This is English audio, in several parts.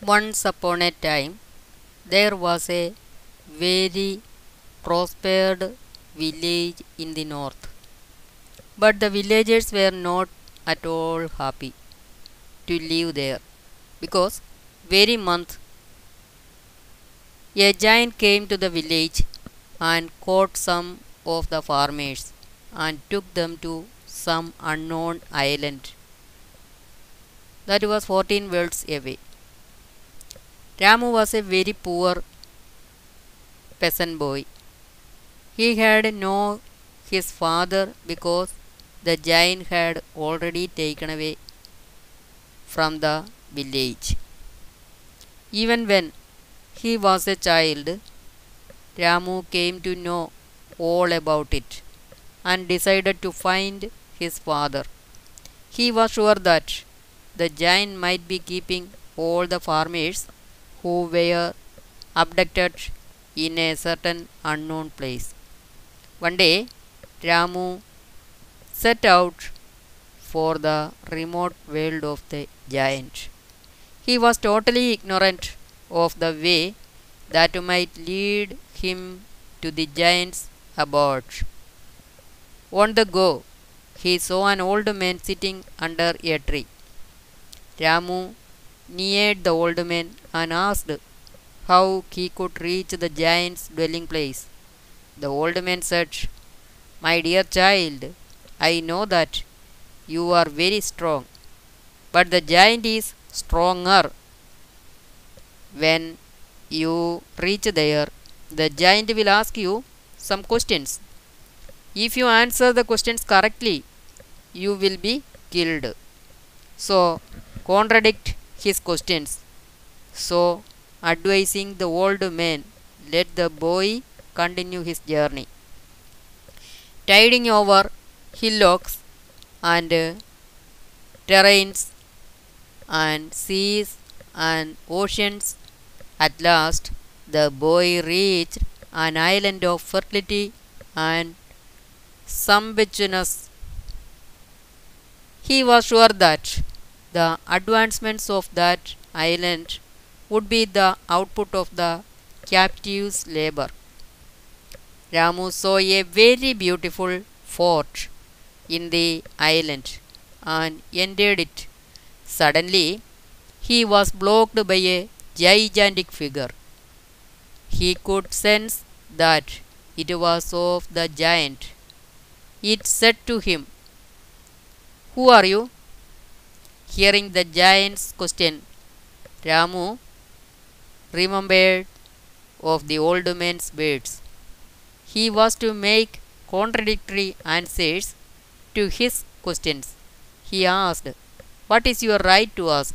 Once upon a time, there was a very prospered village in the north. But the villagers were not at all happy to live there because very month a giant came to the village and caught some of the farmers and took them to some unknown island that was 14 worlds away. Ramu was a very poor peasant boy. He had no his father because the giant had already taken away from the village. Even when he was a child, Ramu came to know all about it and decided to find his father. He was sure that the giant might be keeping all the farmers who were abducted in a certain unknown place. One day, Ramu set out for the remote world of the giant. He was totally ignorant of the way that might lead him to the giant's abode. On the go, he saw an old man sitting under a tree. Ramu neared the old man and asked how he could reach the giant's dwelling place. The old man said, My dear child, I know that you are very strong, but the giant is stronger. When you reach there, the giant will ask you some questions. If you answer the questions correctly, you will be killed. So, contradict his questions. So, advising the old man, let the boy continue his journey. Tiding over hillocks and uh, terrains and seas and oceans, at last the boy reached an island of fertility and sumptuousness. He was sure that the advancements of that island would be the output of the captive's labor. Ramu saw a very beautiful fort in the island and entered it. Suddenly, he was blocked by a gigantic figure. He could sense that it was of the giant. It said to him, Who are you? Hearing the giant's question, Ramu remembered of the old man's words. He was to make contradictory answers to his questions. He asked, What is your right to ask?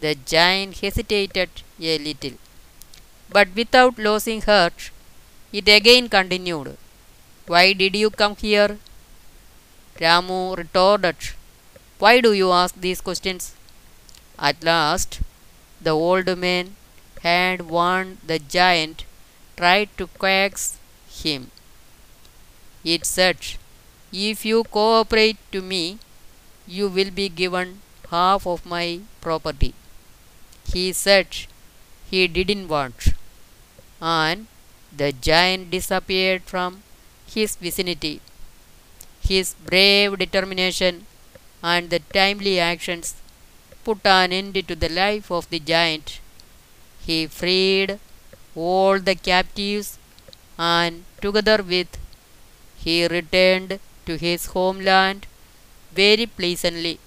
The giant hesitated a little, but without losing heart, it again continued, Why did you come here? Ramu retorted, Why do you ask these questions? At last, the old man had warned the giant, tried to coax him. It said, If you cooperate to me, you will be given half of my property. He said he didn't want, and the giant disappeared from his vicinity. His brave determination and the timely actions put an end to the life of the giant. He freed all the captives and together with he returned to his homeland very pleasantly